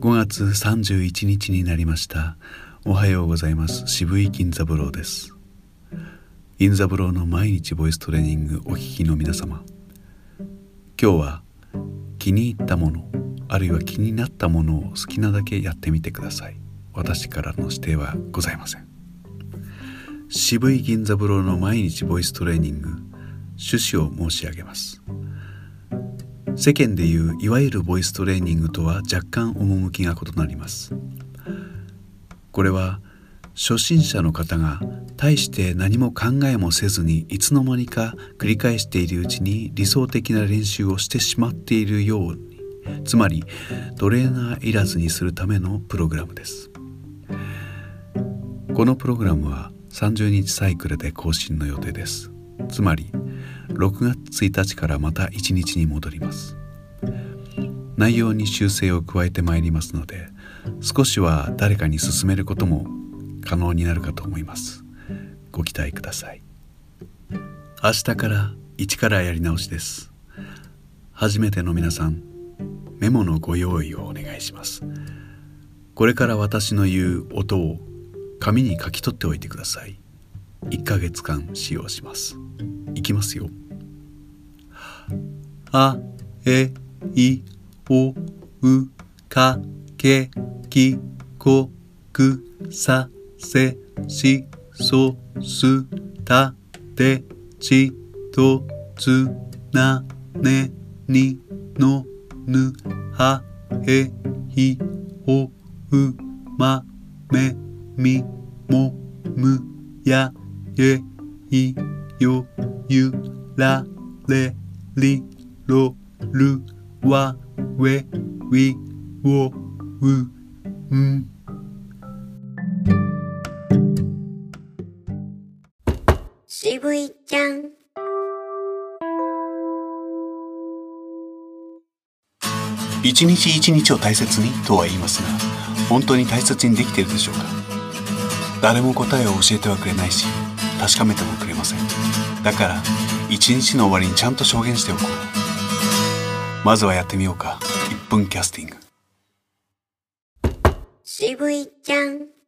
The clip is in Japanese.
5月31日になりました。おはようございます。渋井銀三郎です。銀三郎の毎日ボイストレーニングお聞きの皆様。今日は気に入ったものあるいは気になったものを好きなだけやってみてください。私からの指定はございません。渋井銀三郎の毎日ボイストレーニング趣旨を申し上げます。世間でいういわゆるボイストレーニングとは若干趣が異なります。これは初心者の方が大して何も考えもせずにいつの間にか繰り返しているうちに理想的な練習をしてしまっているように。つまりトレーナーいらずにするためのプログラムです。このプログラムは30日サイクルで更新の予定です。つまり6月1日からまた1日に戻ります。内容に修正を加えてまいりますので少しは誰かに勧めることも可能になるかと思います。ご期待ください。明日から一からやり直しです。初めての皆さんメモのご用意をお願いします。これから私の言う音を紙に書き取っておいてください。1ヶ月間使用します。いきますよ。あえいおうかけきこくさせしそすたてちとつなねにのぬはへひおうまめみもむやえいよゆられりろるわ we, we, wo, wu, m 渋いちゃん。一日一日を大切にとは言いますが本当に大切にできているでしょうか？誰も答えを教えてはくれないし確かめてもくれません。だから一日の終わりにちゃんと証言しておこう。まずはやってみようか。1分キャスティング。渋いちゃん。